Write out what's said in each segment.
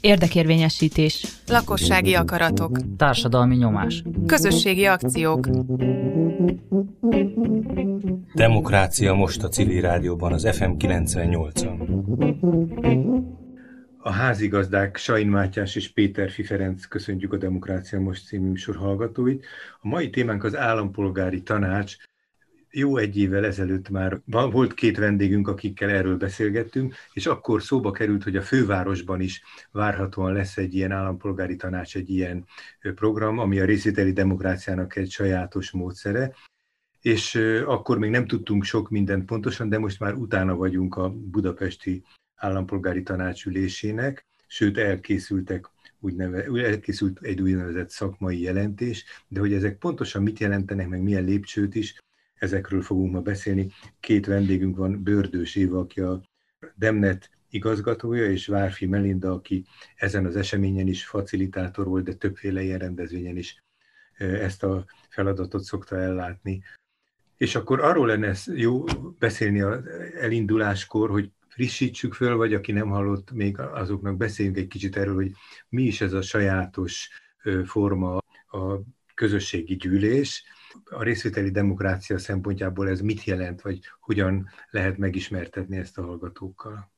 Érdekérvényesítés. Lakossági akaratok. Társadalmi nyomás. Közösségi akciók. Demokrácia most a civil rádióban, az FM 98-on. A házigazdák Sain Mátyás és Péter Fiferenc köszöntjük a Demokrácia Most című műsor hallgatóit. A mai témánk az állampolgári tanács, jó egy évvel ezelőtt már volt két vendégünk, akikkel erről beszélgettünk, és akkor szóba került, hogy a fővárosban is várhatóan lesz egy ilyen állampolgári tanács, egy ilyen program, ami a részvételi demokráciának egy sajátos módszere, és akkor még nem tudtunk sok mindent pontosan, de most már utána vagyunk a budapesti állampolgári tanácsülésének, sőt elkészültek úgyneve, elkészült egy úgynevezett szakmai jelentés, de hogy ezek pontosan mit jelentenek, meg milyen lépcsőt is, ezekről fogunk ma beszélni. Két vendégünk van, Bördős Éva, aki a Demnet igazgatója, és Várfi Melinda, aki ezen az eseményen is facilitátor volt, de többféle ilyen rendezvényen is ezt a feladatot szokta ellátni. És akkor arról lenne jó beszélni az elinduláskor, hogy frissítsük föl, vagy aki nem hallott, még azoknak beszéljünk egy kicsit erről, hogy mi is ez a sajátos forma a közösségi gyűlés, a részvételi demokrácia szempontjából ez mit jelent, vagy hogyan lehet megismertetni ezt a hallgatókkal?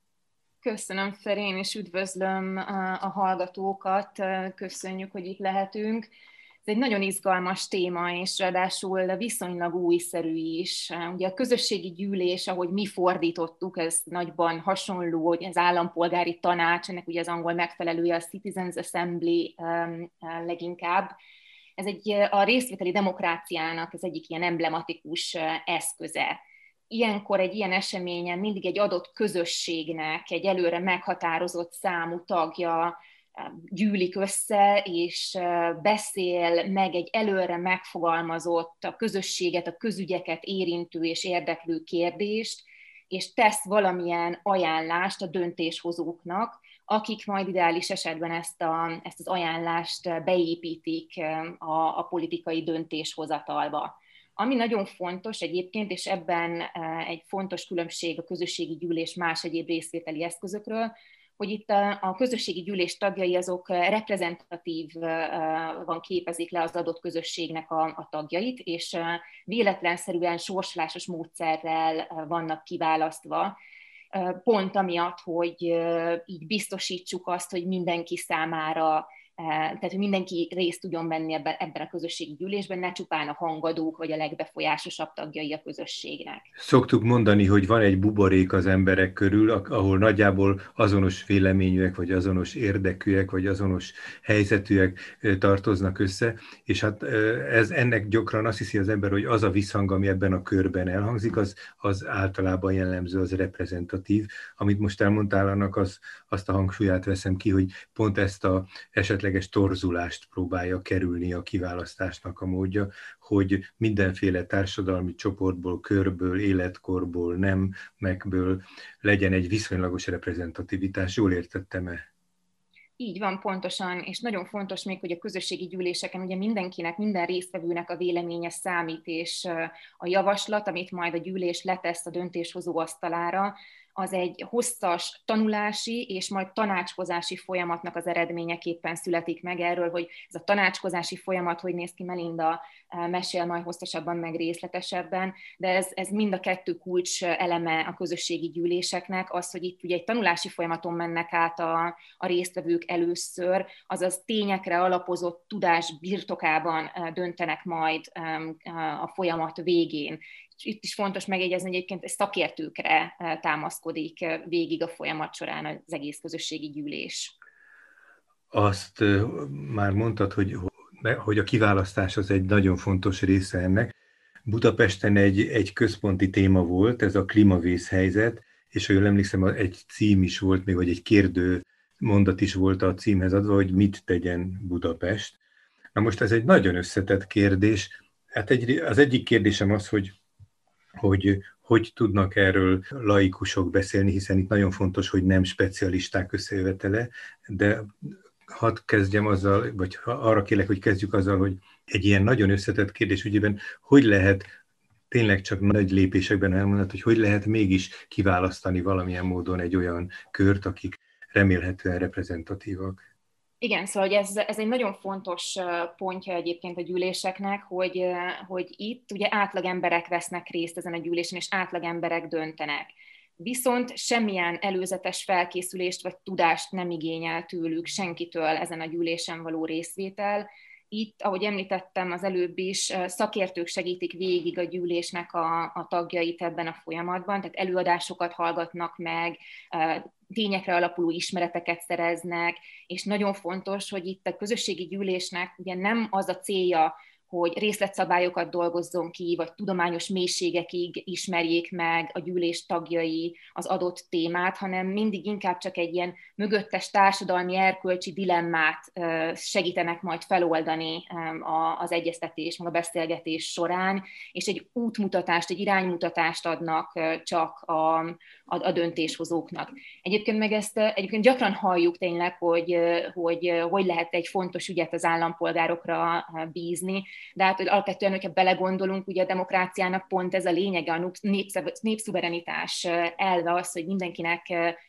Köszönöm Ferén, és üdvözlöm a hallgatókat, köszönjük, hogy itt lehetünk. Ez egy nagyon izgalmas téma, és ráadásul viszonylag újszerű is. Ugye a közösségi gyűlés, ahogy mi fordítottuk, ez nagyban hasonló, hogy az állampolgári tanács, ennek ugye az angol megfelelője a Citizens Assembly leginkább, ez egy a részvételi demokráciának az egyik ilyen emblematikus eszköze. Ilyenkor egy ilyen eseményen mindig egy adott közösségnek egy előre meghatározott számú tagja gyűlik össze, és beszél meg egy előre megfogalmazott a közösséget, a közügyeket érintő és érdeklő kérdést, és tesz valamilyen ajánlást a döntéshozóknak, akik majd ideális esetben ezt, a, ezt az ajánlást beépítik a, a politikai döntéshozatalba. Ami nagyon fontos egyébként, és ebben egy fontos különbség a közösségi gyűlés más egyéb részvételi eszközökről, hogy itt a közösségi gyűlés tagjai azok reprezentatív van képezik le az adott közösségnek a, a tagjait, és véletlenszerűen sorsolásos módszerrel vannak kiválasztva, pont amiatt, hogy így biztosítsuk azt, hogy mindenki számára tehát hogy mindenki részt tudjon venni ebben, ebben a közösségi gyűlésben, ne csupán a hangadók vagy a legbefolyásosabb tagjai a közösségnek. Szoktuk mondani, hogy van egy buborék az emberek körül, ahol nagyjából azonos véleményűek, vagy azonos érdekűek, vagy azonos helyzetűek tartoznak össze, és hát ez ennek gyakran azt hiszi az ember, hogy az a visszhang, ami ebben a körben elhangzik, az, az általában jellemző, az reprezentatív. Amit most elmondtál, annak az, azt a hangsúlyát veszem ki, hogy pont ezt a esetleg esetleges torzulást próbálja kerülni a kiválasztásnak a módja, hogy mindenféle társadalmi csoportból, körből, életkorból, nem megből legyen egy viszonylagos reprezentativitás. Jól értettem-e? Így van, pontosan, és nagyon fontos még, hogy a közösségi gyűléseken ugye mindenkinek, minden résztvevőnek a véleménye számít, és a javaslat, amit majd a gyűlés letesz a döntéshozó asztalára, az egy hosszas tanulási és majd tanácskozási folyamatnak az eredményeképpen születik meg erről, hogy ez a tanácskozási folyamat, hogy néz ki Melinda, eh, mesél majd hosszasabban, meg részletesebben, de ez, ez mind a kettő kulcs eleme a közösségi gyűléseknek, az, hogy itt ugye egy tanulási folyamaton mennek át a, a résztvevők először, azaz tényekre alapozott tudás birtokában eh, döntenek majd a folyamat végén itt is fontos megjegyezni, hogy egyébként szakértőkre eh, támaszkodik eh, végig a folyamat során az egész közösségi gyűlés. Azt eh, már mondtad, hogy, hogy a kiválasztás az egy nagyon fontos része ennek. Budapesten egy, egy központi téma volt, ez a klímavészhelyzet, és ha jól emlékszem, egy cím is volt még, vagy egy kérdő mondat is volt a címhez adva, hogy mit tegyen Budapest. Na most ez egy nagyon összetett kérdés. Hát egy, az egyik kérdésem az, hogy hogy hogy tudnak erről laikusok beszélni, hiszen itt nagyon fontos, hogy nem specialisták összejövetele, de hadd kezdjem azzal, vagy arra kérlek, hogy kezdjük azzal, hogy egy ilyen nagyon összetett kérdés ügyében, hogy lehet tényleg csak nagy lépésekben elmondhat, hogy hogy lehet mégis kiválasztani valamilyen módon egy olyan kört, akik remélhetően reprezentatívak. Igen, szóval hogy ez, ez egy nagyon fontos pontja egyébként a gyűléseknek, hogy, hogy itt ugye átlag emberek vesznek részt ezen a gyűlésen, és átlag emberek döntenek. Viszont semmilyen előzetes felkészülést vagy tudást nem igényel tőlük senkitől ezen a gyűlésen való részvétel, itt, ahogy említettem az előbb is, szakértők segítik végig a gyűlésnek a, a tagjait ebben a folyamatban, tehát előadásokat hallgatnak meg, tényekre alapuló ismereteket szereznek, és nagyon fontos, hogy itt a közösségi gyűlésnek ugye nem az a célja, hogy részletszabályokat dolgozzon ki, vagy tudományos mélységekig ismerjék meg a gyűlés tagjai az adott témát, hanem mindig inkább csak egy ilyen mögöttes társadalmi erkölcsi dilemmát segítenek majd feloldani az egyeztetés, meg a beszélgetés során, és egy útmutatást, egy iránymutatást adnak csak a, a, a döntéshozóknak. Egyébként meg ezt egyébként gyakran halljuk tényleg, hogy, hogy hogy lehet egy fontos ügyet az állampolgárokra bízni, de hát hogy alapvetően, hogyha belegondolunk, ugye a demokráciának pont ez a lényege, a népszuverenitás elve az, hogy mindenkinek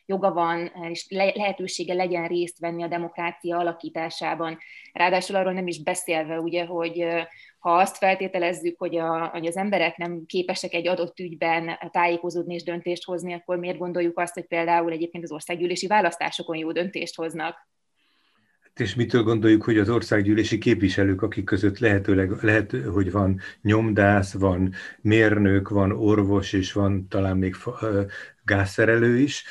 joga van, és lehetősége legyen részt venni a demokrácia alakításában. Ráadásul arról nem is beszélve, ugye, hogy ha azt feltételezzük, hogy, a, hogy az emberek nem képesek egy adott ügyben tájékozódni és döntést hozni, akkor miért gondoljuk azt, hogy például egyébként az országgyűlési választásokon jó döntést hoznak? És mitől gondoljuk, hogy az országgyűlési képviselők, akik között lehetőleg, lehet, hogy van nyomdász, van mérnök, van orvos, és van talán még gázszerelő is,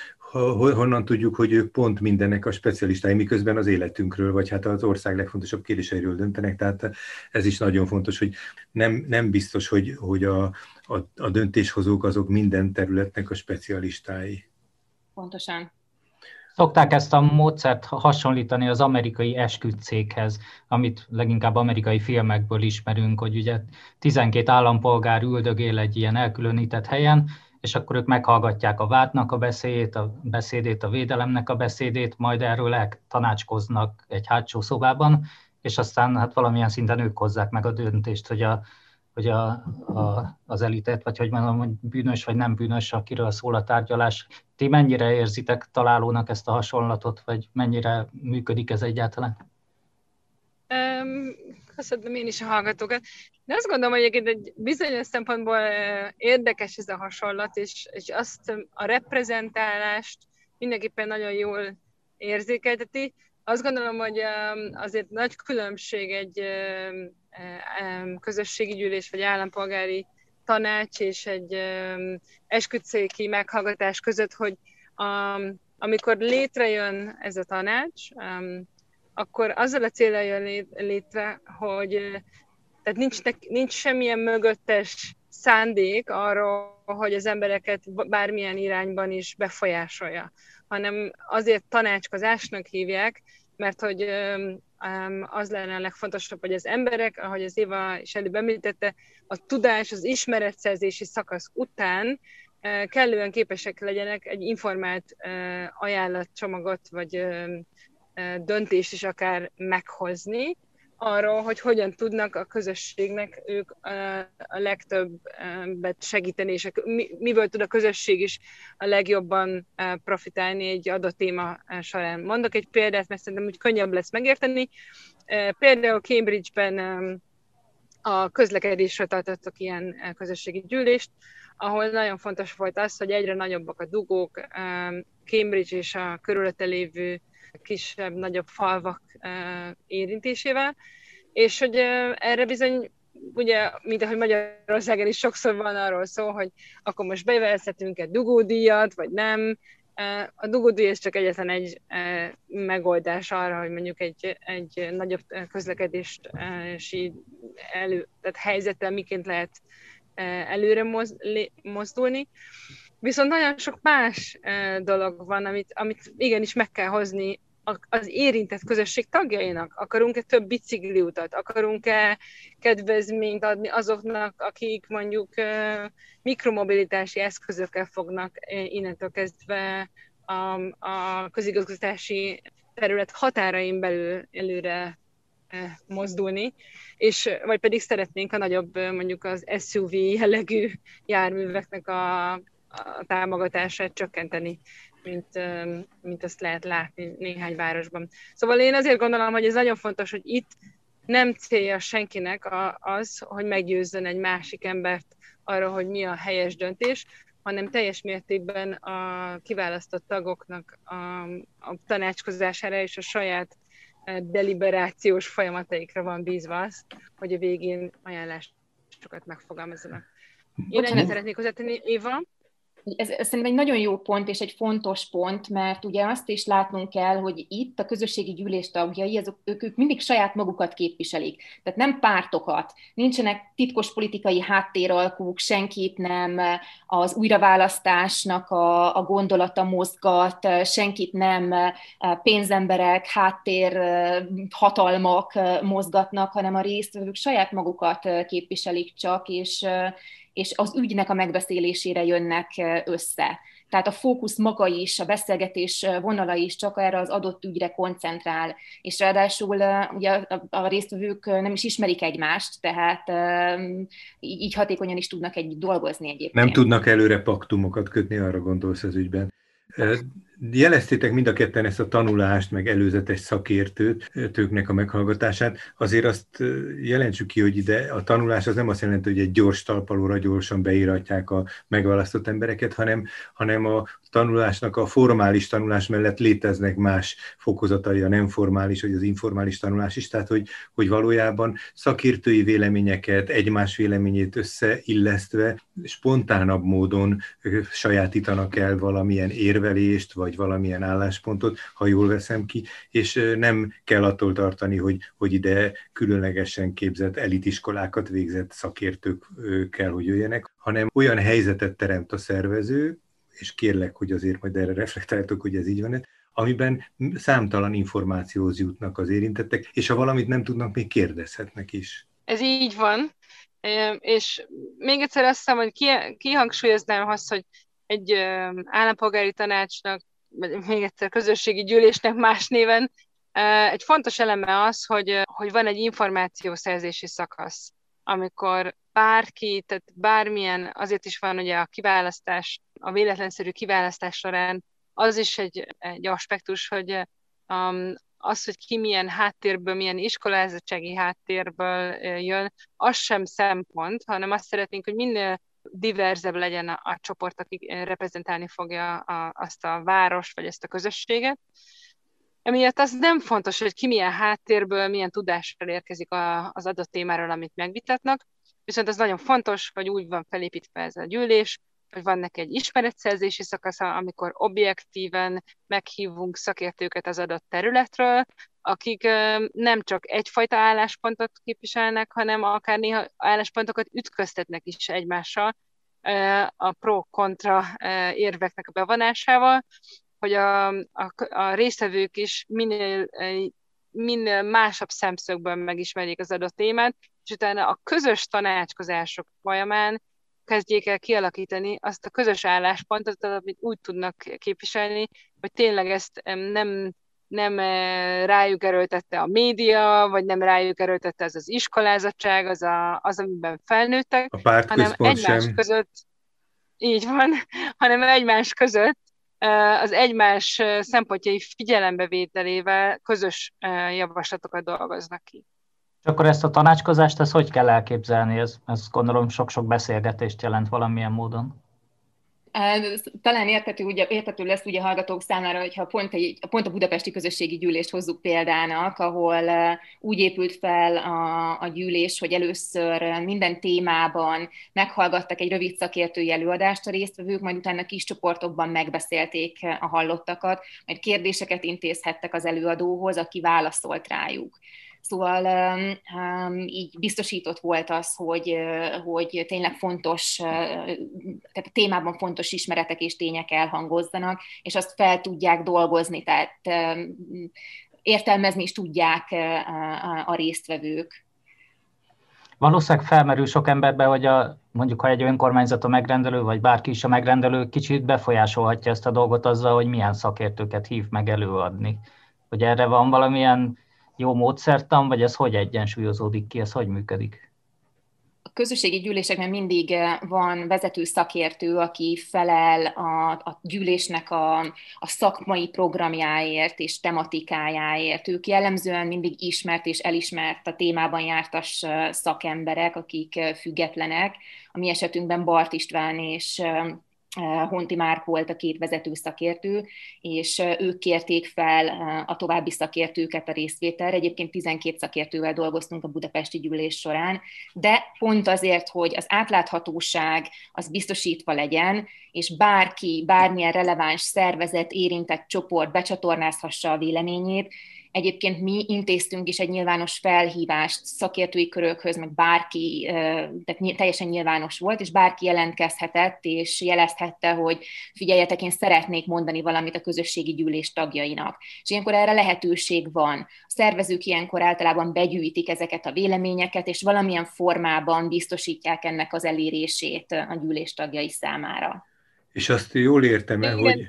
honnan tudjuk, hogy ők pont mindennek a specialistái, miközben az életünkről, vagy hát az ország legfontosabb kérdéseiről döntenek, tehát ez is nagyon fontos, hogy nem, nem biztos, hogy, hogy a, a, a döntéshozók azok minden területnek a specialistái. Pontosan. Szokták ezt a módszert hasonlítani az amerikai esküdtszékhez, amit leginkább amerikai filmekből ismerünk, hogy ugye 12 állampolgár üldögél egy ilyen elkülönített helyen, és akkor ők meghallgatják a vádnak a beszédét, a beszédét, a védelemnek a beszédét, majd erről tanácskoznak egy hátsó szobában, és aztán hát valamilyen szinten ők hozzák meg a döntést, hogy a, hogy a, a, az elitet, vagy hogy mondom, hogy bűnös vagy nem bűnös, akiről szól a tárgyalás. Ti mennyire érzitek találónak ezt a hasonlatot, vagy mennyire működik ez egyáltalán? Um, köszönöm én is a hallgatókat. De azt gondolom, hogy egy bizonyos szempontból érdekes ez a hasonlat, és, és azt a reprezentálást mindenképpen nagyon jól érzékelteti. Azt gondolom, hogy azért nagy különbség egy közösségi gyűlés vagy állampolgári tanács és egy esküdszéki meghallgatás között, hogy amikor létrejön ez a tanács, akkor azzal a célra jön létre, hogy tehát nincs, nincs semmilyen mögöttes szándék arra, hogy az embereket bármilyen irányban is befolyásolja, hanem azért tanácskozásnak hívják, mert hogy az lenne a legfontosabb, hogy az emberek, ahogy az Éva is előbb említette, a tudás, az ismeretszerzési szakasz után kellően képesek legyenek egy informált ajánlatcsomagot vagy döntést is akár meghozni, arról, hogy hogyan tudnak a közösségnek ők a legtöbbet segíteni, és miből tud a közösség is a legjobban profitálni egy adott téma során. Mondok egy példát, mert szerintem úgy könnyebb lesz megérteni. Például Cambridge-ben a közlekedésről tartottak ilyen közösségi gyűlést, ahol nagyon fontos volt az, hogy egyre nagyobbak a dugók, Cambridge és a körülötte lévő kisebb-nagyobb falvak érintésével, és hogy erre bizony ugye, mint ahogy Magyarországon is sokszor van arról szó, hogy akkor most bevezethetünk egy dugódíjat, vagy nem. A dugódíj ez csak egyetlen egy megoldás arra, hogy mondjuk egy, egy nagyobb közlekedési elő, tehát helyzettel miként lehet előre mozdulni. Viszont nagyon sok más dolog van, amit, amit igenis meg kell hozni az érintett közösség tagjainak? Akarunk-e több bicikliutat? Akarunk-e kedvezményt adni azoknak, akik mondjuk mikromobilitási eszközökkel fognak innentől kezdve a, a közigazgatási terület határain belül előre mozdulni, és vagy pedig szeretnénk a nagyobb, mondjuk az SUV jellegű járműveknek a, a támogatását csökkenteni, mint, mint azt lehet látni néhány városban. Szóval én azért gondolom, hogy ez nagyon fontos, hogy itt nem célja senkinek az, hogy meggyőzzön egy másik embert arra, hogy mi a helyes döntés, hanem teljes mértékben a kiválasztott tagoknak a, a tanácskozására és a saját deliberációs folyamataikra van bízva az, hogy a végén ajánlásokat megfogalmazzanak. Én ennyit szeretnék hozzátenni, Éva ez, ez szerintem egy nagyon jó pont, és egy fontos pont, mert ugye azt is látnunk kell, hogy itt a közösségi gyűlés tagjai, azok, ők, ők mindig saját magukat képviselik. Tehát nem pártokat, nincsenek titkos politikai háttéralkuk, senkit nem az újraválasztásnak a, a gondolata mozgat, senkit nem pénzemberek, háttér hatalmak mozgatnak, hanem a résztvevők saját magukat képviselik csak, és és az ügynek a megbeszélésére jönnek össze. Tehát a fókusz maga is, a beszélgetés vonala is csak erre az adott ügyre koncentrál, és ráadásul ugye a résztvevők nem is ismerik egymást, tehát így hatékonyan is tudnak együtt dolgozni egyébként. Nem tudnak előre paktumokat kötni, arra gondolsz az ügyben. Jeleztétek mind a ketten ezt a tanulást, meg előzetes szakértőt, tőknek a meghallgatását. Azért azt jelentsük ki, hogy ide a tanulás az nem azt jelenti, hogy egy gyors talpalóra gyorsan beíratják a megválasztott embereket, hanem, hanem a tanulásnak a formális tanulás mellett léteznek más fokozatai, a nem formális, vagy az informális tanulás is, tehát hogy, hogy valójában szakértői véleményeket, egymás véleményét összeillesztve spontánabb módon sajátítanak el valamilyen érvelést, vagy valamilyen álláspontot, ha jól veszem ki, és nem kell attól tartani, hogy, hogy ide különlegesen képzett elitiskolákat végzett szakértők kell, hogy jöjjenek, hanem olyan helyzetet teremt a szervező, és kérlek, hogy azért majd erre reflektáltok, hogy ez így van amiben számtalan információhoz jutnak az érintettek, és ha valamit nem tudnak, még kérdezhetnek is. Ez így van, és még egyszer azt hiszem, hogy kihangsúlyoznám azt, hogy egy állampolgári tanácsnak, vagy még egyszer közösségi gyűlésnek más néven, egy fontos eleme az, hogy, hogy van egy információszerzési szakasz, amikor bárki, tehát bármilyen, azért is van ugye a kiválasztás, a véletlenszerű kiválasztás során az is egy, egy aspektus, hogy um, az, hogy ki milyen háttérből, milyen iskolázottsági háttérből jön, az sem szempont, hanem azt szeretnénk, hogy minél diverzebb legyen a, csoport, aki reprezentálni fogja a, azt a város vagy ezt a közösséget. Emiatt az nem fontos, hogy ki milyen háttérből, milyen tudással érkezik a, az adott témáról, amit megvitatnak, viszont az nagyon fontos, hogy úgy van felépítve ez a gyűlés, hogy van neki egy ismeretszerzési szakasza, amikor objektíven meghívunk szakértőket az adott területről, akik nem csak egyfajta álláspontot képviselnek, hanem akár néha álláspontokat ütköztetnek is egymással a pro-kontra érveknek a bevonásával, hogy a, a, a résztvevők is minél, minél másabb szemszögből megismerjék az adott témát, és utána a közös tanácskozások folyamán kezdjék el kialakítani azt a közös álláspontot, amit úgy tudnak képviselni, hogy tényleg ezt nem, nem eh, rájuk erőltette a média, vagy nem rájuk erőltette az az iskolázottság, az, a, az amiben felnőttek, a hanem egymás sem. között, így van, hanem egymás között eh, az egymás eh, szempontjai figyelembevételével közös javaslatokat dolgoznak ki. És akkor ezt a tanácskozást, ezt hogy kell elképzelni? Ez, ez gondolom sok-sok beszélgetést jelent valamilyen módon. Talán értető, ugye, értető lesz ugye hallgatók számára, hogyha pont, egy, pont a budapesti közösségi gyűlést hozzuk példának, ahol úgy épült fel a, a gyűlés, hogy először minden témában meghallgattak egy rövid szakértői előadást a résztvevők, majd utána kis csoportokban megbeszélték a hallottakat, majd kérdéseket intézhettek az előadóhoz, aki válaszolt rájuk. Szóval így biztosított volt az, hogy, hogy tényleg fontos, tehát a témában fontos ismeretek és tények elhangozzanak, és azt fel tudják dolgozni, tehát értelmezni is tudják a résztvevők. Valószínűleg felmerül sok emberbe, hogy a, mondjuk ha egy önkormányzat a megrendelő, vagy bárki is a megrendelő, kicsit befolyásolhatja ezt a dolgot azzal, hogy milyen szakértőket hív meg előadni. Hogy erre van valamilyen jó módszertan, vagy ez hogy egyensúlyozódik ki, ez hogy működik? a közösségi gyűlésekben mindig eh, van vezető szakértő, aki felel a, a gyűlésnek a, a szakmai programjáért és tematikájáért. Ők jellemzően mindig ismert és elismert a témában jártas eh, szakemberek, akik eh, függetlenek. A mi esetünkben Bart István és Honti Márk volt a két vezető szakértő, és eh, ők kérték fel eh, a további szakértőket a részvételre. Egyébként 12 szakértővel dolgoztunk a budapesti gyűlés során, de pont azért, hogy az átláthatóság az biztosítva legyen, és bárki, bármilyen releváns szervezet, érintett csoport becsatornázhassa a véleményét, Egyébként mi intéztünk is egy nyilvános felhívást szakértői körökhöz, meg bárki, tehát teljesen nyilvános volt, és bárki jelentkezhetett, és jelezhette, hogy figyeljetek, én szeretnék mondani valamit a közösségi gyűlés tagjainak. És ilyenkor erre lehetőség van. A szervezők ilyenkor általában begyűjtik ezeket a véleményeket, és valamilyen formában biztosítják ennek az elérését a gyűlés tagjai számára. És azt jól értem el, hogy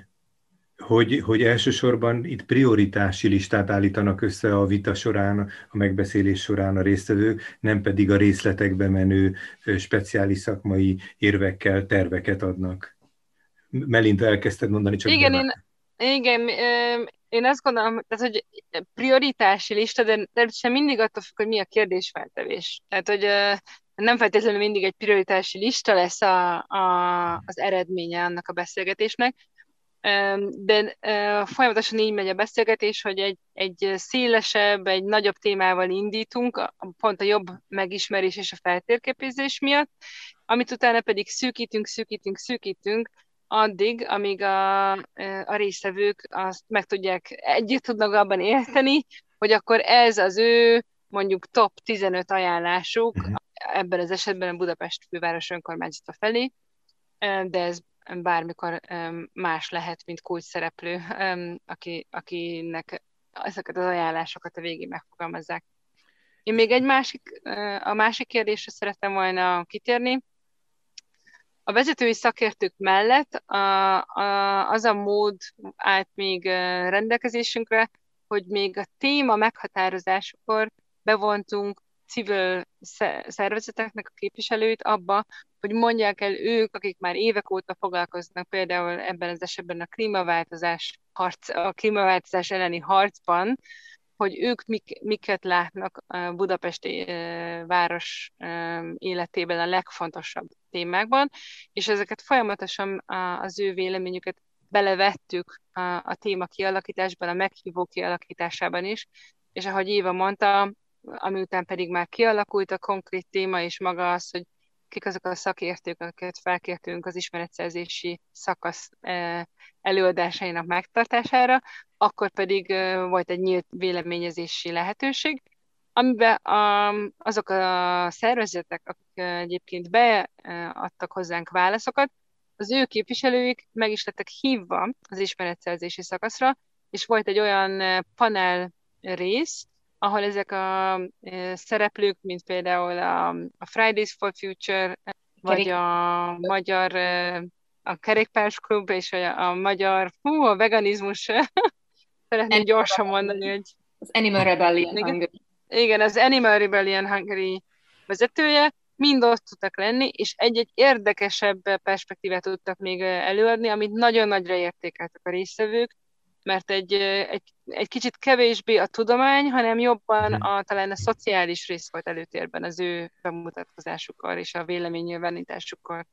hogy, hogy elsősorban itt prioritási listát állítanak össze a vita során, a megbeszélés során a résztvevők, nem pedig a részletekbe menő speciális szakmai érvekkel terveket adnak. Melinda elkezdted mondani, csak Igen, én, igen, én azt gondolom, tehát, hogy prioritási lista, de természetesen mindig attól függ, hogy mi a kérdésfeltevés. Tehát, hogy nem feltétlenül mindig egy prioritási lista lesz a, a, az eredménye annak a beszélgetésnek, de folyamatosan így megy a beszélgetés, hogy egy, egy szélesebb, egy nagyobb témával indítunk, pont a jobb megismerés és a feltérképezés miatt, amit utána pedig szűkítünk, szűkítünk, szűkítünk, addig, amíg a, a résztvevők azt meg tudják, együtt tudnak abban érteni, hogy akkor ez az ő mondjuk top 15 ajánlásuk, uh-huh. ebben az esetben a Budapest főváros önkormányzata felé, de ez bármikor más lehet, mint kulcs szereplő, aki, akinek ezeket az ajánlásokat a végén megfogalmazzák. Én még egy másik, a másik kérdésre szerettem volna kitérni. A vezetői szakértők mellett a, a, az a mód állt még rendelkezésünkre, hogy még a téma meghatározásakor bevontunk civil szervezeteknek a képviselőit abba, hogy mondják el ők, akik már évek óta foglalkoznak például ebben az esetben a klímaváltozás, harc, a klímaváltozás elleni harcban, hogy ők mik, miket látnak a budapesti város életében a legfontosabb témákban, és ezeket folyamatosan az ő véleményüket belevettük a, a téma kialakításban, a meghívó kialakításában is, és ahogy Éva mondta, ami után pedig már kialakult a konkrét téma, és maga az, hogy kik azok a szakértők, akiket felkértünk az ismeretszerzési szakasz e, előadásainak megtartására, akkor pedig e, volt egy nyílt véleményezési lehetőség, amiben azok a szervezetek, akik egyébként beadtak hozzánk válaszokat, az ő képviselőik meg is lettek hívva az ismeretszerzési szakaszra, és volt egy olyan panel rész, ahol ezek a szereplők, mint például a, Fridays for Future, vagy Kerék... a magyar a kerékpárs klub és a, a magyar, hú, a veganizmus, szeretném gyorsan mondani, hogy... Az Animal Rebellion igen, Hungary. Igen, az Animal Rebellion Hungary vezetője, mind ott tudtak lenni, és egy-egy érdekesebb perspektívát tudtak még előadni, amit nagyon nagyra értékeltek a résztvevők, mert egy, egy, egy kicsit kevésbé a tudomány, hanem jobban mhm. a, talán a szociális rész volt előtérben az ő bemutatkozásukkal és a véleménynyilvánításukkal.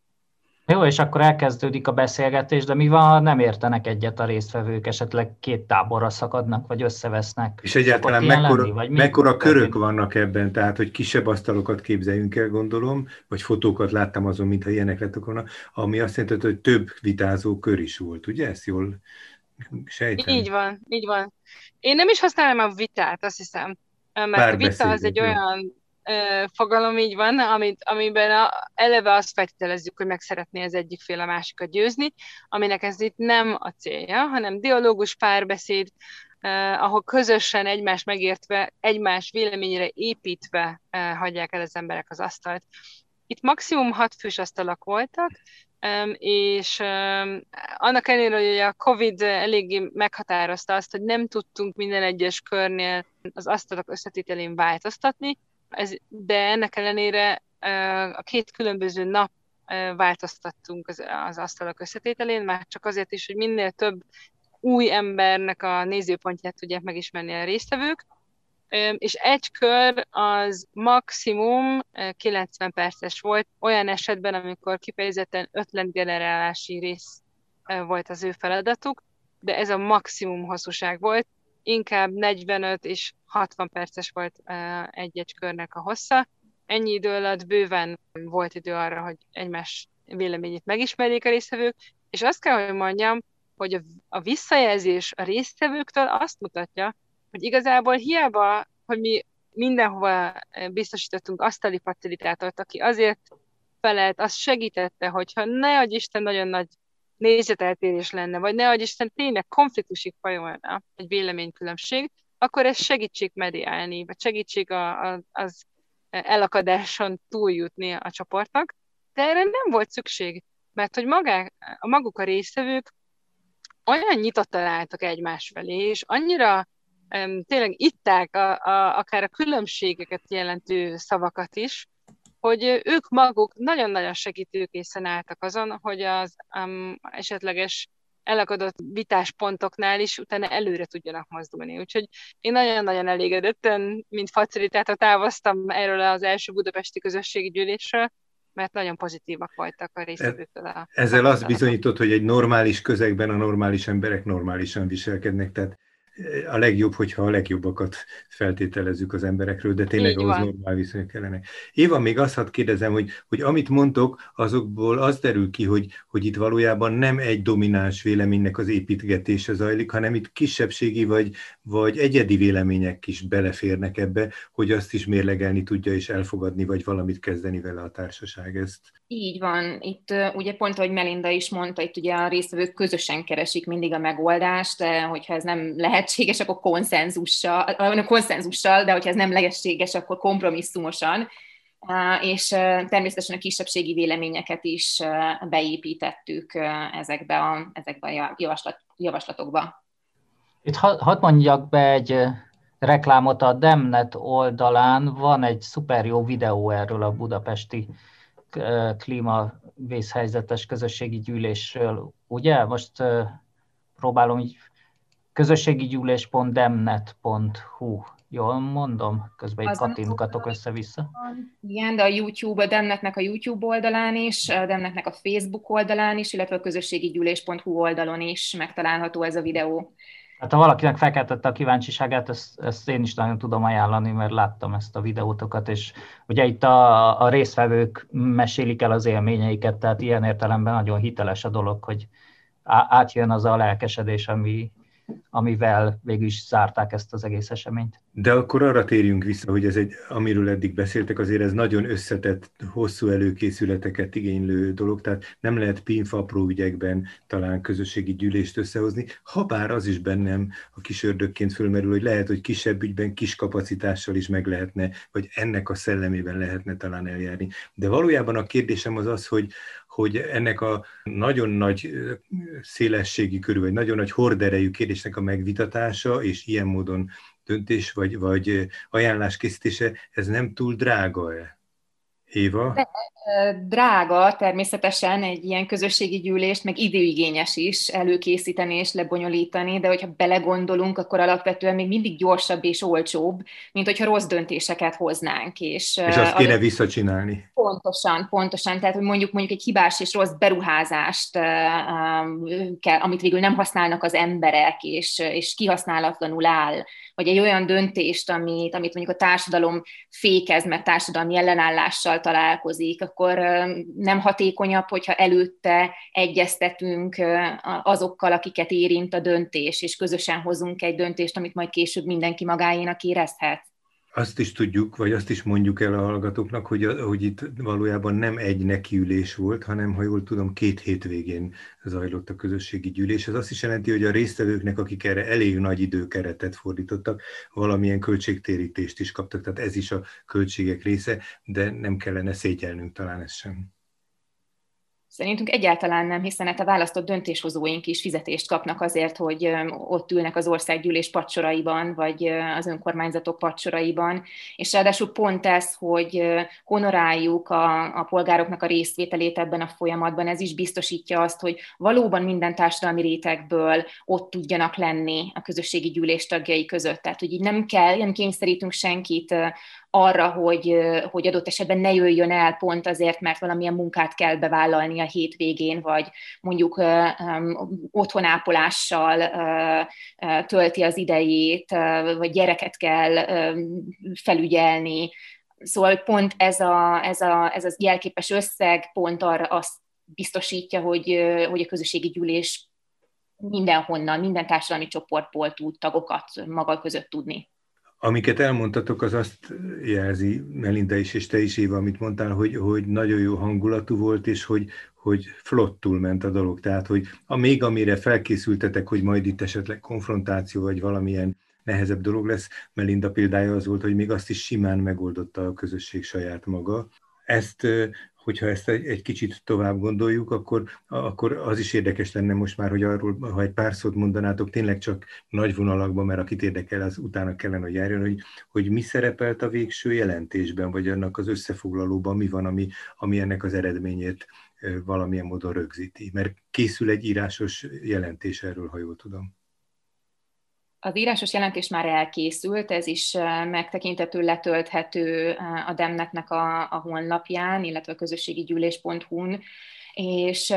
Jó, és akkor elkezdődik a beszélgetés, de mi van, ha nem értenek egyet a résztvevők, esetleg két táborra szakadnak, vagy összevesznek? És egyáltalán mekkora, lenni, vagy mekkora körök vannak ebben, tehát hogy kisebb asztalokat képzeljünk el, gondolom, vagy fotókat láttam azon, mintha ilyenek lettek volna, ami azt jelenti, hogy több vitázó kör is volt, ugye? Ezt jól Sejtem. Így van, így van. Én nem is használom a vitát, azt hiszem, mert Bár a vita az egy olyan ö, fogalom így van, amit, amiben a, eleve azt feltételezzük, hogy meg szeretné az egyik fél a másikat győzni, aminek ez itt nem a célja, hanem dialógus párbeszéd, Uh, ahol közösen egymás megértve, egymás véleményére építve uh, hagyják el az emberek az asztalt. Itt maximum hat fős asztalak voltak, és annak ellenére, hogy a Covid eléggé meghatározta azt, hogy nem tudtunk minden egyes körnél az asztalok összetételén változtatni, ez, de ennek ellenére a két különböző nap változtattunk az, az asztalok összetételén, már csak azért is, hogy minél több új embernek a nézőpontját tudják megismerni a résztvevők, és egy kör az maximum 90 perces volt, olyan esetben, amikor kifejezetten ötletgenerálási rész volt az ő feladatuk, de ez a maximum hosszúság volt, inkább 45 és 60 perces volt egy-egy körnek a hossza. Ennyi idő alatt bőven volt idő arra, hogy egymás véleményét megismerjék a résztvevők, és azt kell, hogy mondjam, hogy a visszajelzés a résztvevőktől azt mutatja, hogy igazából hiába, hogy mi mindenhova biztosítottunk asztali facilitátort, aki azért felelt, az segítette, hogyha ne adj Isten nagyon nagy nézeteltérés lenne, vagy ne adj Isten tényleg konfliktusig fajolna egy véleménykülönbség, akkor ez segítség mediálni, vagy segítség a, a, az elakadáson túljutni a csoportnak, de erre nem volt szükség, mert hogy magák, maguk a résztvevők olyan nyitottan álltak egymás felé, és annyira tényleg itták a, a, akár a különbségeket jelentő szavakat is, hogy ők maguk nagyon-nagyon segítőkészen álltak azon, hogy az um, esetleges elakadott vitáspontoknál is utána előre tudjanak mozdulni. Úgyhogy én nagyon-nagyon elégedetten, mint facilitátor távoztam erről az első budapesti közösségi gyűlésről, mert nagyon pozitívak voltak a résztvevőktől. A Ezzel azt bizonyított, hogy egy normális közegben a normális emberek normálisan viselkednek, tehát a legjobb, hogyha a legjobbakat feltételezzük az emberekről, de tényleg ahhoz normál viszonyok kellene. Éva, még azt hadd kérdezem, hogy, hogy amit mondtok, azokból az derül ki, hogy, hogy itt valójában nem egy domináns véleménynek az építgetése zajlik, hanem itt kisebbségi vagy, vagy egyedi vélemények is beleférnek ebbe, hogy azt is mérlegelni tudja és elfogadni, vagy valamit kezdeni vele a társaság. Ezt így van. Itt ugye pont, ahogy Melinda is mondta, itt ugye a résztvevők közösen keresik mindig a megoldást, de hogyha ez nem lehetséges, akkor konszenzussal, konszenzussal de hogyha ez nem lehetséges, akkor kompromisszumosan. És természetesen a kisebbségi véleményeket is beépítettük ezekbe a, ezekbe a javaslat, javaslatokba. Itt hadd mondjak be egy reklámot a Demnet oldalán, van egy szuper jó videó erről a budapesti klímavészhelyzetes közösségi gyűlésről, ugye? Most próbálom így közösségi gyűlés.demnet.hu Jól mondom? Közben egy kattintgatok össze-vissza. Igen, de a YouTube, a Demnetnek a YouTube oldalán is, a Demnetnek a Facebook oldalán is, illetve a közösségi gyűlés.hu oldalon is megtalálható ez a videó. Hát ha valakinek felkeltette a kíváncsiságát, ezt, ezt én is nagyon tudom ajánlani, mert láttam ezt a videótokat, és ugye itt a, a résztvevők mesélik el az élményeiket, tehát ilyen értelemben nagyon hiteles a dolog, hogy átjön az a lelkesedés, ami, amivel végül is zárták ezt az egész eseményt. De akkor arra térjünk vissza, hogy ez egy, amiről eddig beszéltek, azért ez nagyon összetett, hosszú előkészületeket igénylő dolog, tehát nem lehet pinfapró ügyekben talán közösségi gyűlést összehozni, ha bár az is bennem a kis ördökként fölmerül, hogy lehet, hogy kisebb ügyben kis kapacitással is meg lehetne, vagy ennek a szellemében lehetne talán eljárni. De valójában a kérdésem az az, hogy, hogy ennek a nagyon nagy szélességi körül, vagy nagyon nagy horderejű kérdésnek a megvitatása, és ilyen módon döntés vagy, vagy ajánlás készítése, ez nem túl drága-e? Éva? Drága természetesen egy ilyen közösségi gyűlést, meg időigényes is előkészíteni és lebonyolítani, de hogyha belegondolunk, akkor alapvetően még mindig gyorsabb és olcsóbb, mint hogyha rossz döntéseket hoznánk. És, és azt kéne visszacsinálni. Pontosan, pontosan. Tehát, hogy mondjuk mondjuk egy hibás és rossz beruházást kell, amit végül nem használnak az emberek, és, és kihasználatlanul áll, vagy egy olyan döntést, amit, amit mondjuk a társadalom fékez, mert társadalmi ellenállással találkozik, akkor nem hatékonyabb, hogyha előtte egyeztetünk azokkal, akiket érint a döntés, és közösen hozunk egy döntést, amit majd később mindenki magáénak érezhet azt is tudjuk, vagy azt is mondjuk el a hallgatóknak, hogy, hogy itt valójában nem egy nekiülés volt, hanem, ha jól tudom, két hétvégén zajlott a közösségi gyűlés. Ez azt is jelenti, hogy a résztvevőknek, akik erre elég nagy időkeretet fordítottak, valamilyen költségtérítést is kaptak, tehát ez is a költségek része, de nem kellene szégyelnünk talán ezt sem. Szerintünk egyáltalán nem, hiszen hát a választott döntéshozóink is fizetést kapnak azért, hogy ott ülnek az országgyűlés padsoraiban, vagy az önkormányzatok padsoraiban, és ráadásul pont ez, hogy honoráljuk a, a polgároknak a részvételét ebben a folyamatban, ez is biztosítja azt, hogy valóban minden társadalmi rétegből ott tudjanak lenni a közösségi gyűlés tagjai között. Tehát, hogy így nem kell, nem kényszerítünk senkit arra, hogy, hogy adott esetben ne jöjjön el pont azért, mert valamilyen munkát kell bevállalni a hétvégén, vagy mondjuk otthonápolással tölti az idejét, vagy gyereket kell felügyelni. Szóval pont ez a, ez a, ez a jelképes összeg pont arra azt biztosítja, hogy, hogy a közösségi gyűlés mindenhonnan, minden társadalmi csoportból tud tagokat maga között tudni. Amiket elmondtatok, az azt jelzi, Melinda is és te is, Éva, amit mondtál, hogy, hogy nagyon jó hangulatú volt, és hogy, hogy flottul ment a dolog. Tehát, hogy a még amire felkészültetek, hogy majd itt esetleg konfrontáció, vagy valamilyen nehezebb dolog lesz, Melinda példája az volt, hogy még azt is simán megoldotta a közösség saját maga. Ezt hogyha ezt egy, egy kicsit tovább gondoljuk, akkor, akkor az is érdekes lenne most már, hogy arról, ha egy pár szót mondanátok, tényleg csak nagy vonalakban, mert akit érdekel, az utána kellene, hogy járjon, hogy, hogy mi szerepelt a végső jelentésben, vagy annak az összefoglalóban, mi van, ami, ami ennek az eredményét valamilyen módon rögzíti. Mert készül egy írásos jelentés erről, ha jól tudom. Az írásos jelentés már elkészült, ez is megtekintető, letölthető a Demnetnek a, a honlapján, illetve a közösségi gyűlés.hu-n, és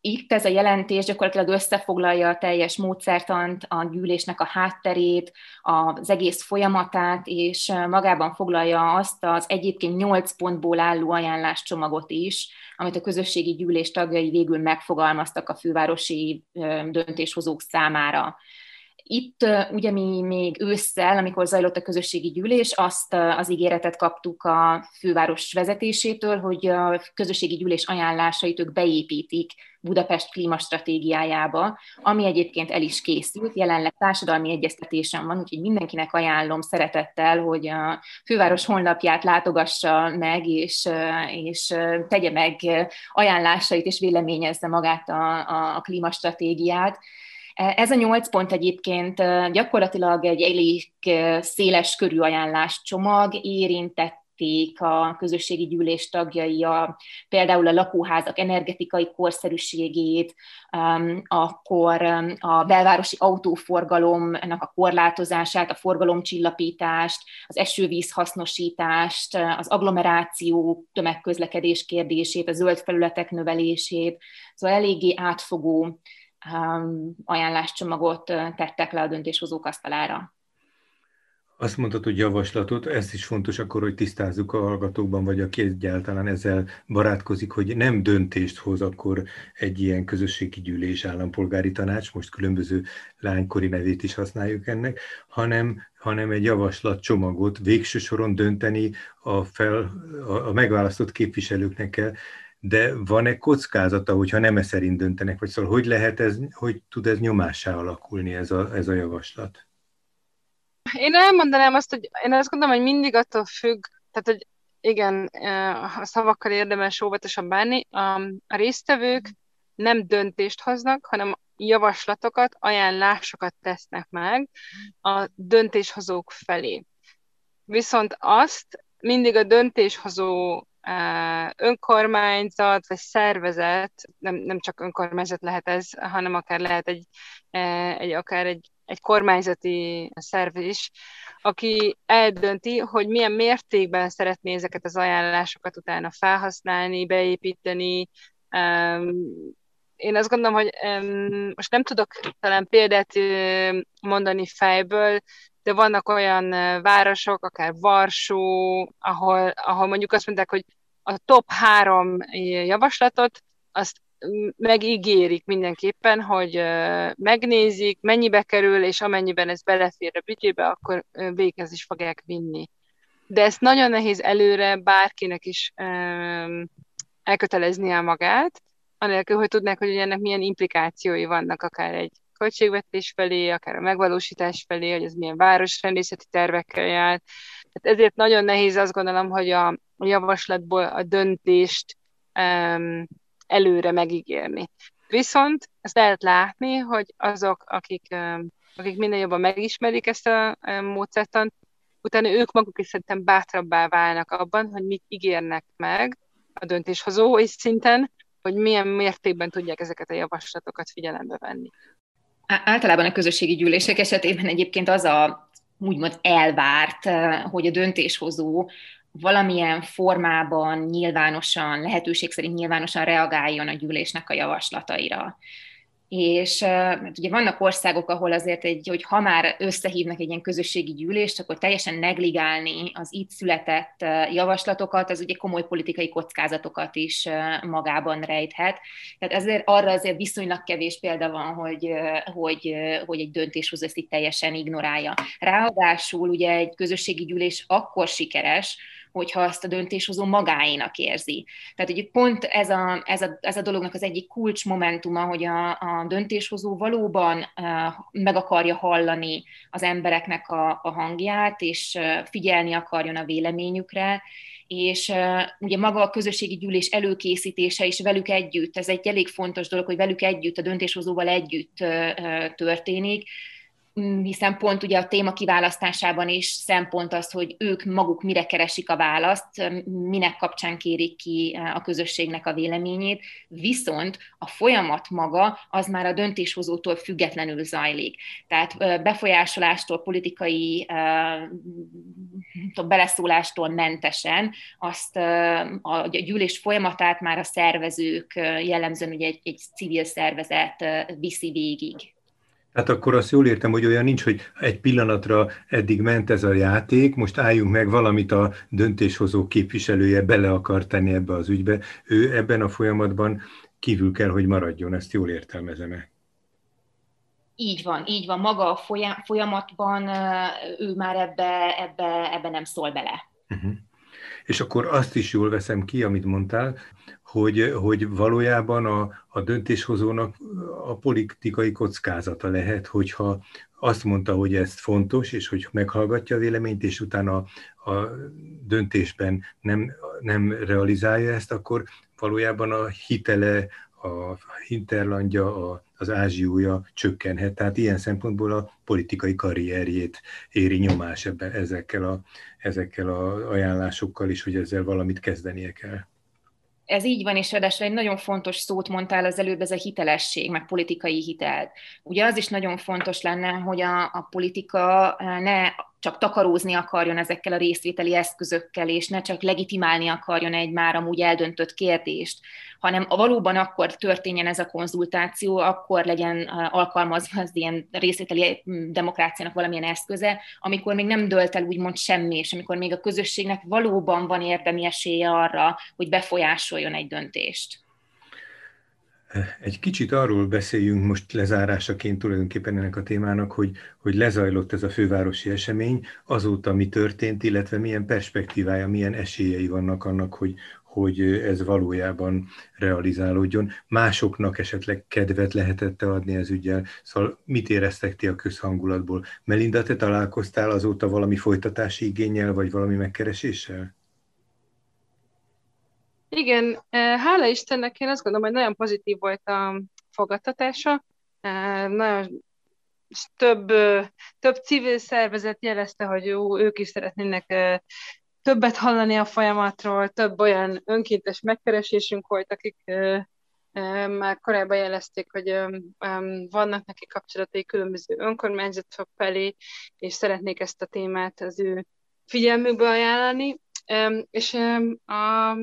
itt ez a jelentés gyakorlatilag összefoglalja a teljes módszertant, a gyűlésnek a hátterét, az egész folyamatát, és magában foglalja azt az egyébként nyolc pontból álló ajánláscsomagot is, amit a közösségi gyűlés tagjai végül megfogalmaztak a fővárosi döntéshozók számára. Itt ugye mi még ősszel, amikor zajlott a közösségi gyűlés, azt az ígéretet kaptuk a főváros vezetésétől, hogy a közösségi gyűlés ajánlásait ők beépítik Budapest klímastratégiájába, ami egyébként el is készült, jelenleg társadalmi egyeztetésen van, úgyhogy mindenkinek ajánlom szeretettel, hogy a főváros honlapját látogassa meg, és, és tegye meg ajánlásait, és véleményezze magát a, a, klímastratégiát ez a nyolc pont egyébként gyakorlatilag egy elég széles körű ajánláscsomag, érintett a közösségi gyűlés tagjai a, például a lakóházak energetikai korszerűségét, akkor a belvárosi autóforgalomnak a korlátozását, a forgalomcsillapítást, az esővíz hasznosítást, az agglomeráció tömegközlekedés kérdését, a zöld felületek növelését, szóval eléggé átfogó ajánláscsomagot tettek le a döntéshozók asztalára. Azt mondtad, hogy javaslatot, ez is fontos akkor, hogy tisztázzuk a hallgatókban, vagy aki egyáltalán ezzel barátkozik, hogy nem döntést hoz akkor egy ilyen közösségi gyűlés állampolgári tanács, most különböző lánykori nevét is használjuk ennek, hanem, hanem egy javaslat csomagot végső soron dönteni a, fel, a, a megválasztott képviselőknek kell de van-e kockázata, hogyha nem e szerint döntenek, vagy szóval hogy lehet ez, hogy tud ez nyomássá alakulni ez a, ez a javaslat? Én elmondanám azt, hogy én azt gondolom, hogy mindig attól függ, tehát hogy igen, a szavakkal érdemes óvatosan bánni. A, résztvevők nem döntést hoznak, hanem javaslatokat, ajánlásokat tesznek meg a döntéshozók felé. Viszont azt mindig a döntéshozó önkormányzat vagy szervezet, nem, nem csak önkormányzat lehet ez, hanem akár lehet egy, egy akár egy, egy kormányzati szerv is, aki eldönti, hogy milyen mértékben szeretné ezeket az ajánlásokat utána felhasználni, beépíteni. Én azt gondolom, hogy most nem tudok talán példát mondani fejből, de vannak olyan városok, akár Varsó, ahol, ahol mondjuk azt mondták, hogy a top három javaslatot, azt megígérik mindenképpen, hogy megnézik, mennyibe kerül, és amennyiben ez belefér a bütyébe, akkor véghez is fogják vinni. De ezt nagyon nehéz előre bárkinek is elköteleznie magát, anélkül, hogy tudnák, hogy ennek milyen implikációi vannak, akár egy költségvetés felé, akár a megvalósítás felé, hogy ez milyen városrendészeti tervekkel jár. Tehát ezért nagyon nehéz azt gondolom, hogy a javaslatból a döntést um, előre megígérni. Viszont ezt lehet látni, hogy azok, akik, akik minden jobban megismerik ezt a módszertant, utána ők maguk is szerintem bátrabbá válnak abban, hogy mit ígérnek meg a döntéshozói szinten, hogy milyen mértékben tudják ezeket a javaslatokat figyelembe venni. Általában a közösségi gyűlések esetében egyébként az a úgymond elvárt, hogy a döntéshozó valamilyen formában nyilvánosan, lehetőség szerint nyilvánosan reagáljon a gyűlésnek a javaslataira és mert ugye vannak országok, ahol azért egy, hogy ha már összehívnak egy ilyen közösségi gyűlést, akkor teljesen negligálni az itt született javaslatokat, az ugye komoly politikai kockázatokat is magában rejthet. Tehát ezért arra azért viszonylag kevés példa van, hogy, hogy, hogy egy döntéshozó ezt itt teljesen ignorálja. Ráadásul ugye egy közösségi gyűlés akkor sikeres, hogyha azt a döntéshozó magáénak érzi. Tehát ugye pont ez a, ez a, ez a dolognak az egyik kulcs momentuma, hogy a, a döntéshozó valóban meg akarja hallani az embereknek a, a hangját, és figyelni akarjon a véleményükre, és uh, ugye maga a közösségi gyűlés előkészítése is velük együtt, ez egy elég fontos dolog, hogy velük együtt, a döntéshozóval együtt uh, történik, hiszen pont ugye a téma kiválasztásában is szempont az, hogy ők maguk mire keresik a választ, minek kapcsán kérik ki eh, a közösségnek a véleményét, viszont a folyamat maga az már a döntéshozótól függetlenül zajlik. Tehát befolyásolástól, politikai beleszólástól mentesen azt a gyűlés folyamatát már a szervezők, jellemzően ugye egy, egy civil szervezet viszi végig. Hát akkor azt jól értem, hogy olyan nincs, hogy egy pillanatra eddig ment ez a játék, most álljunk meg, valamit a döntéshozó képviselője bele akar tenni ebbe az ügybe. Ő ebben a folyamatban kívül kell, hogy maradjon, ezt jól értelmezem-e? Így van, így van. Maga a folyamatban ő már ebbe, ebbe, ebbe nem szól bele. Uh-huh. És akkor azt is jól veszem ki, amit mondtál, hogy, hogy valójában a, a döntéshozónak a politikai kockázata lehet, hogyha azt mondta, hogy ez fontos, és hogy meghallgatja a véleményt, és utána a, a döntésben nem, nem realizálja ezt, akkor valójában a hitele, a hinterlandja, a, az ázsiója csökkenhet. Tehát ilyen szempontból a politikai karrierjét éri nyomás ebben, ezekkel, a, ezekkel a ajánlásokkal is, hogy ezzel valamit kezdenie kell ez így van, és ráadásul egy nagyon fontos szót mondtál az előbb, ez a hitelesség, meg politikai hitel. Ugye az is nagyon fontos lenne, hogy a, a politika ne csak takarózni akarjon ezekkel a részvételi eszközökkel, és ne csak legitimálni akarjon egy már amúgy eldöntött kérdést, hanem a valóban akkor történjen ez a konzultáció, akkor legyen alkalmazva az ilyen részvételi demokráciának valamilyen eszköze, amikor még nem dölt el úgymond semmi, és amikor még a közösségnek valóban van érdemi esélye arra, hogy befolyásoljon egy döntést. Egy kicsit arról beszéljünk most lezárásaként tulajdonképpen ennek a témának, hogy, hogy lezajlott ez a fővárosi esemény, azóta mi történt, illetve milyen perspektívája, milyen esélyei vannak annak, hogy, hogy ez valójában realizálódjon. Másoknak esetleg kedvet lehetett adni ez ügyel? Szóval mit éreztek ti a közhangulatból? Melinda, te találkoztál azóta valami folytatási igényel, vagy valami megkereséssel? Igen, hála Istennek én azt gondolom, hogy nagyon pozitív volt a fogadtatása. Nagyon több, több civil szervezet jelezte, hogy jó, ők is szeretnének többet hallani a folyamatról, több olyan önkéntes megkeresésünk volt, akik már korábban jelezték, hogy vannak neki kapcsolatai különböző önkormányzatok felé, és szeretnék ezt a témát az ő figyelmükbe ajánlani. És a,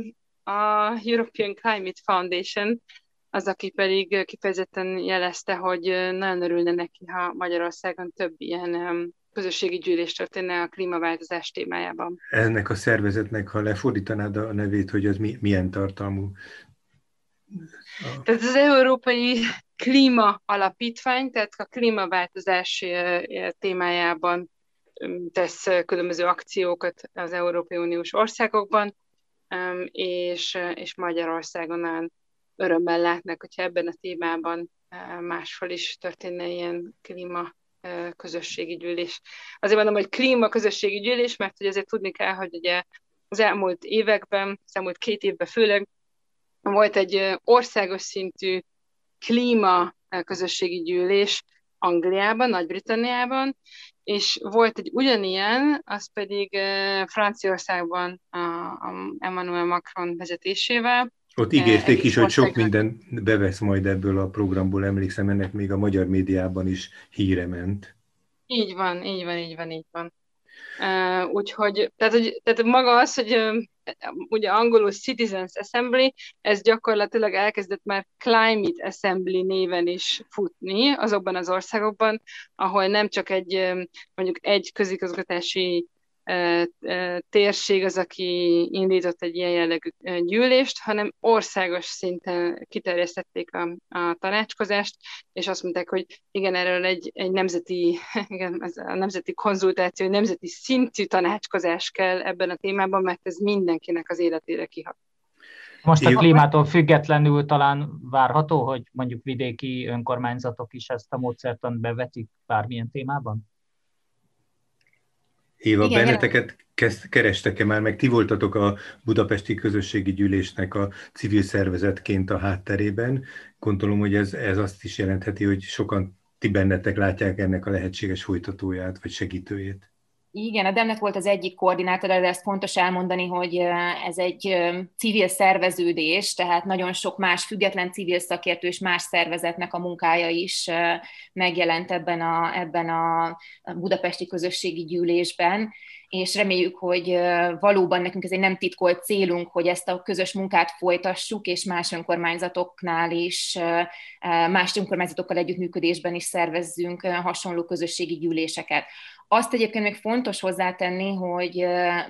a European Climate Foundation az, aki pedig kifejezetten jelezte, hogy nagyon örülne neki, ha Magyarországon több ilyen közösségi gyűlés történne a klímaváltozás témájában. Ennek a szervezetnek, ha lefordítanád a nevét, hogy az mi, milyen tartalmú? A... Tehát az Európai Klíma Alapítvány, tehát a klímaváltozás témájában tesz különböző akciókat az Európai Uniós országokban, és, és Magyarországon örömmel látnak, hogyha ebben a témában máshol is történne ilyen klíma közösségi gyűlés. Azért mondom, hogy klíma közösségi gyűlés, mert hogy azért tudni kell, hogy ugye az elmúlt években, az elmúlt két évben főleg volt egy országos szintű klíma közösségi gyűlés Angliában, Nagy-Britanniában, és volt egy ugyanilyen, az pedig Franciaországban a, Emmanuel Macron vezetésével. Ott ígérték is, hogy sok minden bevesz majd ebből a programból, emlékszem, ennek még a magyar médiában is híre ment. Így van, így van, így van, így van. Úgyhogy, tehát, hogy, tehát maga az, hogy ugye angolul Citizens Assembly, ez gyakorlatilag elkezdett már Climate Assembly néven is futni azokban az országokban, ahol nem csak egy mondjuk egy közigazgatási térség az, aki indított egy ilyen jellegű gyűlést, hanem országos szinten kiterjesztették a, a tanácskozást, és azt mondták, hogy igen, erről egy, egy nemzeti, igen, ez a nemzeti konzultáció, egy nemzeti szintű tanácskozás kell ebben a témában, mert ez mindenkinek az életére kihat. Most a klímától függetlenül talán várható, hogy mondjuk vidéki önkormányzatok is ezt a módszertant bevetik bármilyen témában? Éva, Igen, benneteket kezd, kerestek-e már, meg ti voltatok a Budapesti Közösségi Gyűlésnek a civil szervezetként a hátterében. Gondolom, hogy ez, ez azt is jelentheti, hogy sokan ti bennetek látják ennek a lehetséges folytatóját, vagy segítőjét. Igen, a Demnet volt az egyik koordinátor, de ezt fontos elmondani, hogy ez egy civil szerveződés, tehát nagyon sok más független civil szakértő és más szervezetnek a munkája is megjelent ebben a, ebben a budapesti közösségi gyűlésben, és reméljük, hogy valóban nekünk ez egy nem titkolt célunk, hogy ezt a közös munkát folytassuk, és más önkormányzatoknál is, más önkormányzatokkal együttműködésben is szervezzünk hasonló közösségi gyűléseket. Azt egyébként még fontos hozzátenni, hogy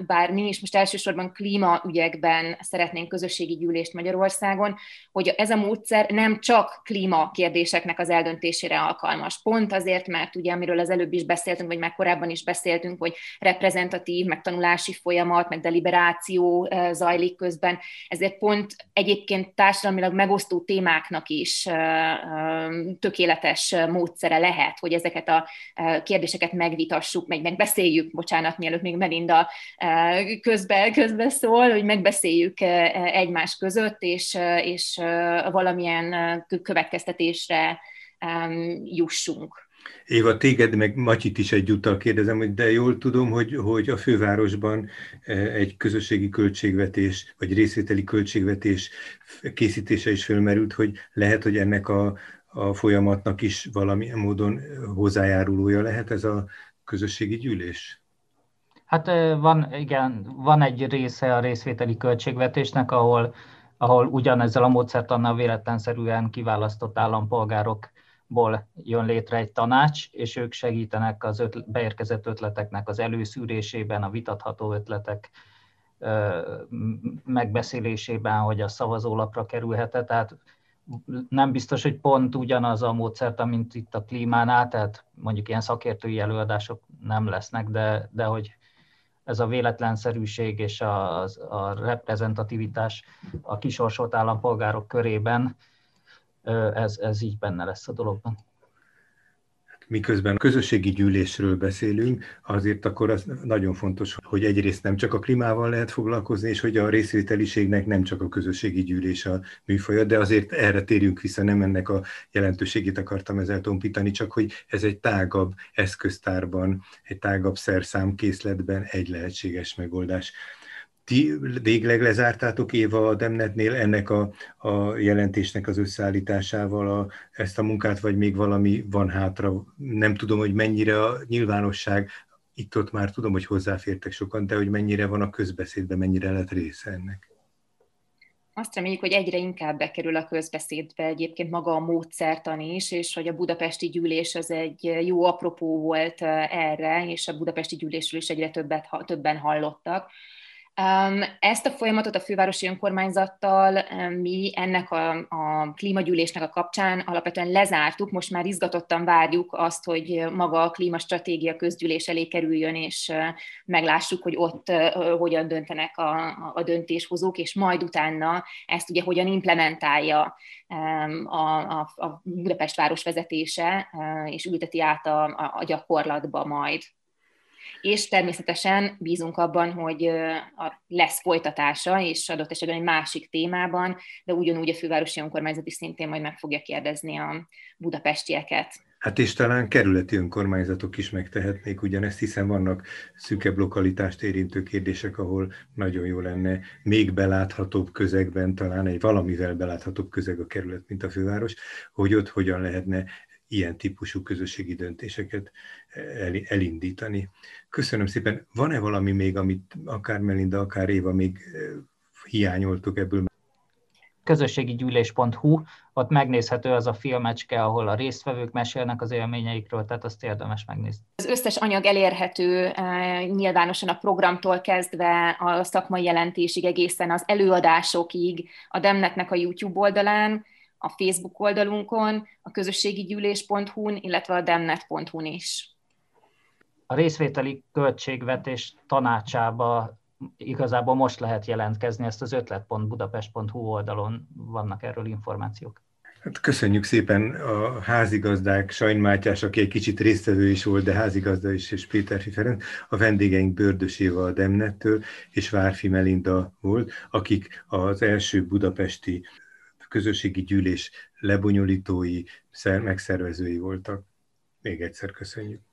bár mi is most elsősorban klímaügyekben szeretnénk közösségi gyűlést Magyarországon, hogy ez a módszer nem csak klíma kérdéseknek az eldöntésére alkalmas. Pont azért, mert ugye, amiről az előbb is beszéltünk, vagy már korábban is beszéltünk, hogy reprezentatív, meg tanulási folyamat, meg deliberáció zajlik közben, ezért pont egyébként társadalmilag megosztó témáknak is tökéletes módszere lehet, hogy ezeket a kérdéseket megvitassuk megvitassuk, meg megbeszéljük, bocsánat, mielőtt még Melinda eh, közbe, közbe szól, hogy megbeszéljük eh, egymás között, és, eh, és valamilyen következtetésre jussunk. Éva, téged meg Matyit is egyúttal kérdezem, hogy de jól tudom, hogy, hogy a fővárosban egy közösségi költségvetés, vagy részvételi költségvetés készítése is fölmerült, hogy lehet, hogy ennek a, a folyamatnak is valamilyen módon hozzájárulója lehet ez a közösségi gyűlés? Hát van, igen, van egy része a részvételi költségvetésnek, ahol, ahol ugyanezzel a módszertannal véletlenszerűen kiválasztott állampolgárokból jön létre egy tanács, és ők segítenek az ötl- beérkezett ötleteknek az előszűrésében, a vitatható ötletek megbeszélésében, hogy a szavazólapra kerülhet Tehát nem biztos, hogy pont ugyanaz a módszert, mint itt a klímánál, tehát mondjuk ilyen szakértői előadások nem lesznek, de, de hogy ez a véletlenszerűség és a, a reprezentativitás a kisorsolt állampolgárok körében, ez, ez így benne lesz a dologban miközben közösségi gyűlésről beszélünk, azért akkor az nagyon fontos, hogy egyrészt nem csak a klímával lehet foglalkozni, és hogy a részvételiségnek nem csak a közösségi gyűlés a műfaja, de azért erre térjünk vissza, nem ennek a jelentőségét akartam ezzel tompítani, csak hogy ez egy tágabb eszköztárban, egy tágabb szerszámkészletben egy lehetséges megoldás. Ti végleg lezártátok Éva a Demnetnél ennek a, a jelentésnek az összeállításával a, ezt a munkát, vagy még valami van hátra? Nem tudom, hogy mennyire a nyilvánosság, itt-ott már tudom, hogy hozzáfértek sokan, de hogy mennyire van a közbeszédben, mennyire lett része ennek? Azt reméljük, hogy egyre inkább bekerül a közbeszédbe egyébként maga a módszertan is, és hogy a budapesti gyűlés az egy jó apropó volt eh, erre, és a budapesti gyűlésről is egyre többet, többen hallottak. Ezt a folyamatot a fővárosi önkormányzattal mi ennek a, a klímagyűlésnek a kapcsán alapvetően lezártuk, most már izgatottan várjuk azt, hogy maga a klímastratégia közgyűlés elé kerüljön, és meglássuk, hogy ott hogyan döntenek a, a döntéshozók, és majd utána ezt ugye hogyan implementálja a, a, a Budapest város vezetése, és ülteti át a, a gyakorlatba majd. És természetesen bízunk abban, hogy lesz folytatása, és adott esetben egy másik témában, de ugyanúgy a fővárosi önkormányzat is szintén majd meg fogja kérdezni a budapestieket. Hát és talán kerületi önkormányzatok is megtehetnék ugyanezt, hiszen vannak szűkebb lokalitást érintő kérdések, ahol nagyon jó lenne még beláthatóbb közegben, talán egy valamivel beláthatóbb közeg a kerület, mint a főváros, hogy ott hogyan lehetne ilyen típusú közösségi döntéseket elindítani. Köszönöm szépen. Van-e valami még, amit akár Melinda, akár Éva még eh, hiányoltuk ebből? közösségi gyűlés.hu, ott megnézhető az a filmecske, ahol a résztvevők mesélnek az élményeikről, tehát azt érdemes megnézni. Az összes anyag elérhető eh, nyilvánosan a programtól kezdve a szakmai jelentésig egészen az előadásokig a Demnetnek a YouTube oldalán, a Facebook oldalunkon, a közösségi gyűlés.hu-n, illetve a demnet.hu-n is. A részvételi költségvetés tanácsába igazából most lehet jelentkezni, ezt az ötlet.budapest.hu oldalon vannak erről információk. Hát köszönjük szépen a házigazdák, Sajn Mátyás, aki egy kicsit résztvevő is volt, de házigazda is, és Péter Ferenc, a vendégeink Bördös Éva a Demnettől, és Várfi Melinda volt, akik az első budapesti közösségi gyűlés lebonyolítói, megszervezői voltak. Még egyszer köszönjük.